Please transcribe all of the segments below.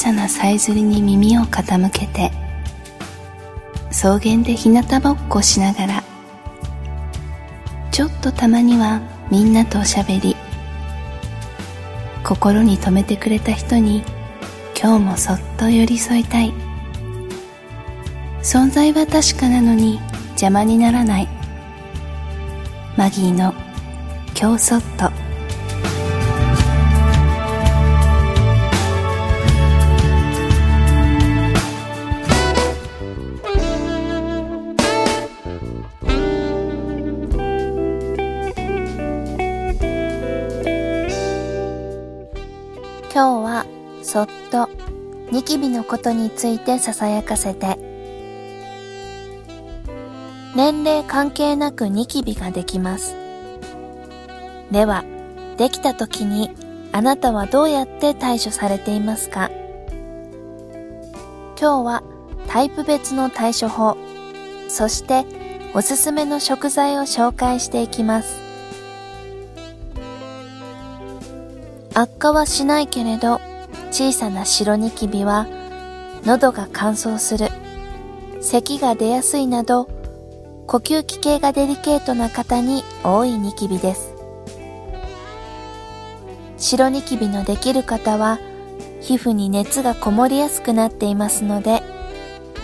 さなさえずりに耳を傾けて草原で日向ぼっこしながらちょっとたまにはみんなとおしゃべり心に留めてくれた人に今日もそっと寄り添いたい。存在は確かなのに邪魔にならない。マギーの今日そっと。今日はそっとニキビのことについてささやかせて。年齢関係なくニキビができます。ではできた時にあなたはどうやって対処されていますか？今日はタイプ別の対処法そしておすすめの食材を紹介していきます。悪化はしないけれど小さな白ニキビは喉が乾燥する。咳が出やすいなど呼吸器系がデリケートな方に多いニキビです。白ニキビのできる方は皮膚に熱がこもりやすくなっていますので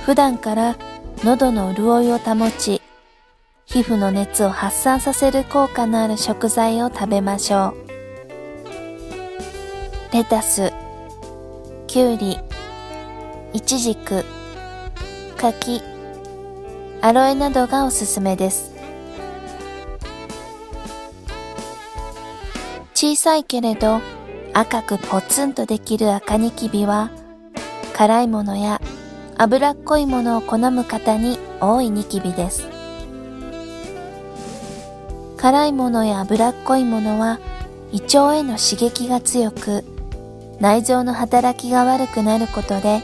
普段から喉の潤いを保ち皮膚の熱を発散させる効果のある食材を食べましょう。レタス、きゅうり、いちじく、柿、アロエなどがおすすめです。小さいけれど赤くポツンとできる赤ニキビは辛いものや脂っこいものを好む方に多いニキビです。辛いものや脂っこいものは胃腸への刺激が強く内臓の働きが悪くなることで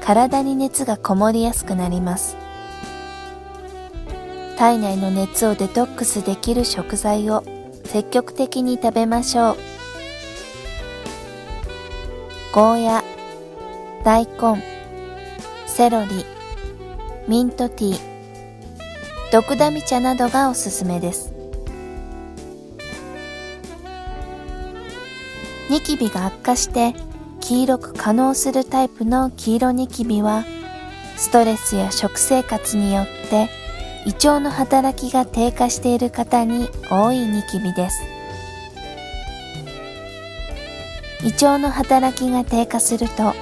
体に熱がこもりやすくなります。体内の熱をデトックスできる食材を積極的に食べましょう。ゴーヤ大根セロリミントティードクダミ茶などがおすすめです。ニキビが悪化して黄色く可能するタイプの黄色ニキビはストレスや食生活によって胃腸の働きが低下している方に多いニキビです。胃腸の働きが低下すると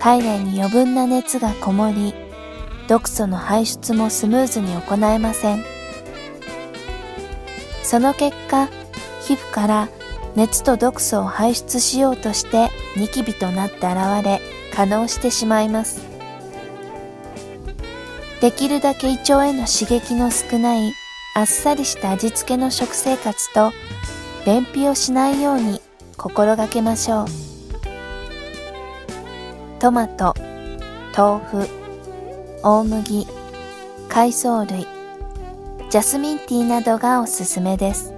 体内に余分な熱がこもり毒素の排出もスムーズに行えません。その結果皮膚から熱と毒素を排出しようとしてニキビとなって現れ可能してしまいます。できるだけ胃腸への刺激の少ないあっさりした味付けの食生活と便秘をしないように心がけましょう。トマト豆腐大麦海藻類ジャスミンティーなどがおすすめです。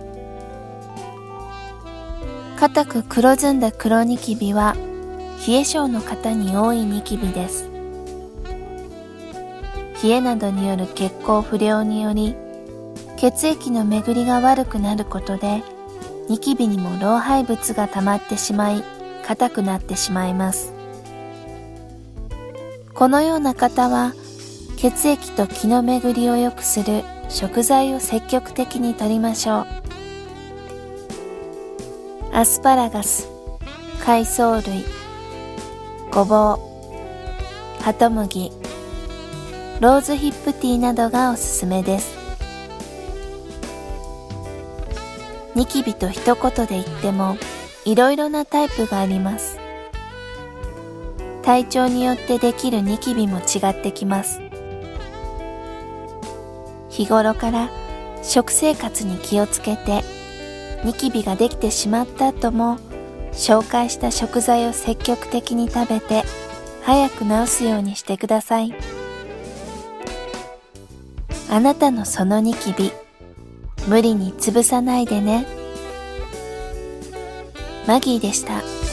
硬く黒ずんだ黒ニキビは冷え性の方に多いニキビです。冷えなどによる血行不良により血液の巡りが悪くなることでニキビにも老廃物が溜まってしまい硬くなってしまいます。このような方は血液と気の巡りを良くする食材を積極的に摂りましょう。アスパラガス、海藻類、ごぼう、ハトムギ、ローズヒップティーなどがおすすめです。ニキビと一言で言ってもいろいろなタイプがあります。体調によってできるニキビも違ってきます。日頃から食生活に気をつけてニキビができてしまった後も紹介した食材を積極的に食べて早く治すようにしてくださいあなたのそのニキビ無理に潰さないでねマギーでした。